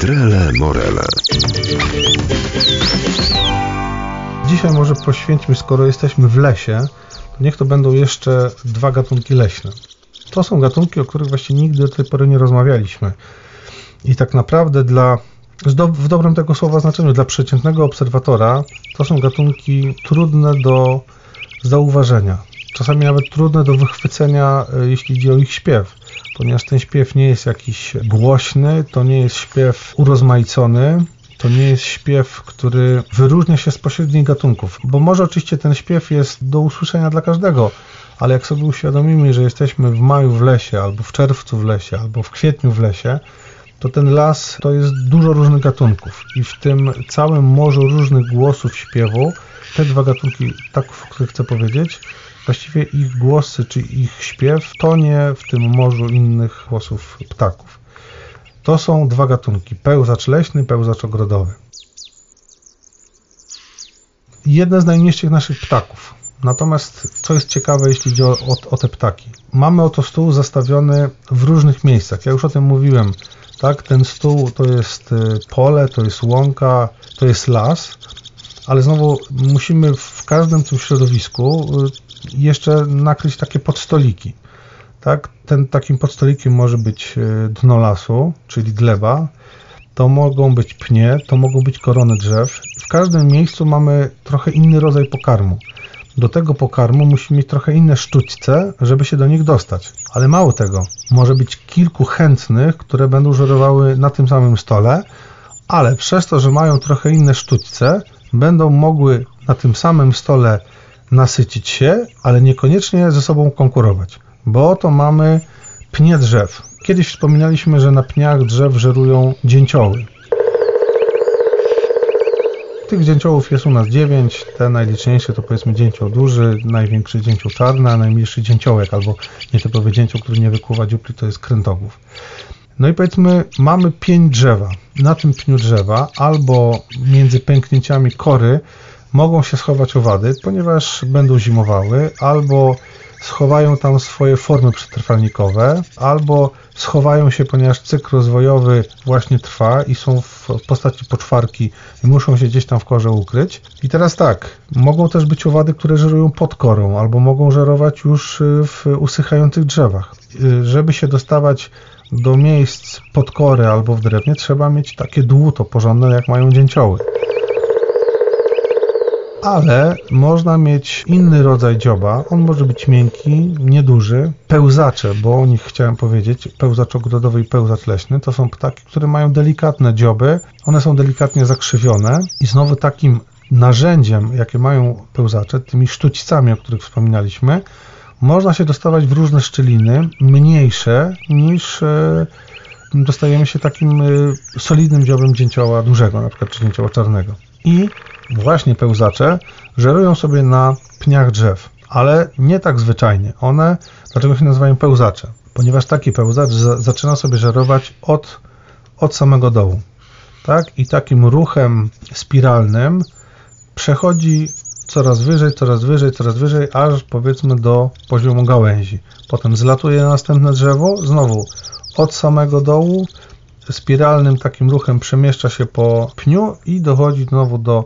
Trele Morele. Dzisiaj może poświęćmy, skoro jesteśmy w lesie, to niech to będą jeszcze dwa gatunki leśne. To są gatunki, o których właściwie nigdy do tej pory nie rozmawialiśmy. I tak naprawdę dla, w dobrym tego słowa znaczeniu, dla przeciętnego obserwatora to są gatunki trudne do zauważenia. Czasami nawet trudne do wychwycenia, e, jeśli idzie o ich śpiew, ponieważ ten śpiew nie jest jakiś głośny, to nie jest śpiew urozmaicony, to nie jest śpiew, który wyróżnia się spośród gatunków, bo może oczywiście ten śpiew jest do usłyszenia dla każdego, ale jak sobie uświadomimy, że jesteśmy w maju w lesie, albo w czerwcu w lesie, albo w kwietniu w lesie, to ten las to jest dużo różnych gatunków i w tym całym morzu różnych głosów śpiewu te dwa gatunki, tak, o których chcę powiedzieć, właściwie ich głosy czy ich śpiew tonie w tym morzu innych głosów ptaków. To są dwa gatunki, pełzacz leśny, pełzacz ogrodowy. Jedne z najmniejszych naszych ptaków. Natomiast co jest ciekawe, jeśli idzie o, o, o te ptaki? Mamy oto stół zastawiony w różnych miejscach. Ja już o tym mówiłem. Tak, ten stół to jest y, pole, to jest łąka, to jest las, ale znowu musimy w każdym tym środowisku y, jeszcze nakryć takie podstoliki. Tak? Ten takim podstolikiem może być y, dno lasu, czyli gleba, to mogą być pnie, to mogą być korony drzew. W każdym miejscu mamy trochę inny rodzaj pokarmu. Do tego pokarmu musimy mieć trochę inne sztućce, żeby się do nich dostać. Ale mało tego, może być kilku chętnych, które będą żerowały na tym samym stole, ale przez to, że mają trochę inne sztućce, będą mogły na tym samym stole nasycić się, ale niekoniecznie ze sobą konkurować, bo oto mamy pnie drzew. Kiedyś wspominaliśmy, że na pniach drzew żerują dzięcioły. Tych dzięciołów jest u nas 9. Te najliczniejsze to powiedzmy dzięcioł duży, największy dzięcioł czarny, a najmniejszy dzięciołek albo nietypowy dzięcioł, który nie wykuwa dziupli, to jest krętogłów. No i powiedzmy, mamy pień drzewa. Na tym pniu drzewa albo między pęknięciami kory mogą się schować owady, ponieważ będą zimowały, albo schowają tam swoje formy przetrwalnikowe, albo schowają się, ponieważ cykl rozwojowy właśnie trwa i są w postaci poczwarki i muszą się gdzieś tam w korze ukryć. I teraz tak, mogą też być owady, które żerują pod korą, albo mogą żerować już w usychających drzewach. Żeby się dostawać do miejsc pod kory albo w drewnie, trzeba mieć takie dłuto porządne, jak mają dzięcioły ale można mieć inny rodzaj dzioba. On może być miękki, nieduży. Pełzacze, bo o nich chciałem powiedzieć, pełzacz ogrodowy i pełzacz leśny, to są ptaki, które mają delikatne dzioby. One są delikatnie zakrzywione i znowu takim narzędziem, jakie mają pełzacze, tymi sztućcami, o których wspominaliśmy, można się dostawać w różne szczeliny, mniejsze niż e, dostajemy się takim e, solidnym dziobem dzięcioła dużego, na przykład czy dzięcioła czarnego. I właśnie pełzacze żerują sobie na pniach drzew, ale nie tak zwyczajnie. One, dlaczego się nazywają pełzacze? Ponieważ taki pełzacz za, zaczyna sobie żerować od, od samego dołu. Tak? I takim ruchem spiralnym przechodzi coraz wyżej, coraz wyżej, coraz wyżej, aż powiedzmy do poziomu gałęzi. Potem zlatuje na następne drzewo, znowu od samego dołu, spiralnym takim ruchem przemieszcza się po pniu i dochodzi znowu do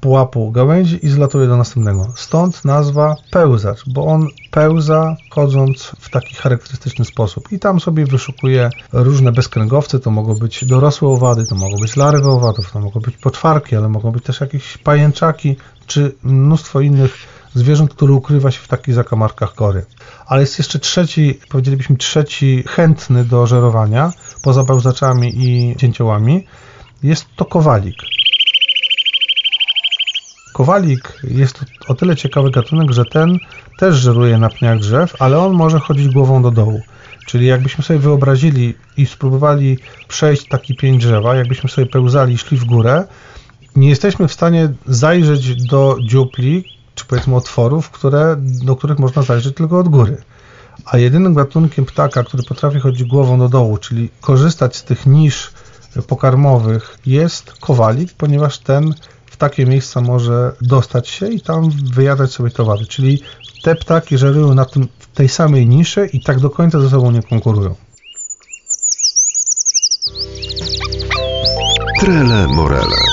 pułapu gałęzi i zlatuje do następnego. Stąd nazwa pełzacz, bo on pełza chodząc w taki charakterystyczny sposób i tam sobie wyszukuje różne bezkręgowce, to mogą być dorosłe owady, to mogą być larwy owadów, to mogą być poczwarki, ale mogą być też jakieś pajęczaki czy mnóstwo innych zwierząt, które ukrywa się w takich zakamarkach kory. Ale jest jeszcze trzeci, powiedzielibyśmy trzeci chętny do żerowania, poza pełzaczami i cięciołami, jest to kowalik. Kowalik jest o tyle ciekawy gatunek, że ten też żeruje na pniach drzew, ale on może chodzić głową do dołu. Czyli jakbyśmy sobie wyobrazili i spróbowali przejść taki pień drzewa, jakbyśmy sobie pełzali szli w górę, nie jesteśmy w stanie zajrzeć do dziupli, czy powiedzmy otworów, które, do których można zajrzeć tylko od góry. A jedynym gatunkiem ptaka, który potrafi chodzić głową do dołu, czyli korzystać z tych nisz pokarmowych, jest kowalik, ponieważ ten w takie miejsca może dostać się i tam wyjadać sobie towary. Czyli te ptaki żerują na tym, tej samej niszy i tak do końca ze sobą nie konkurują. Trele Morele.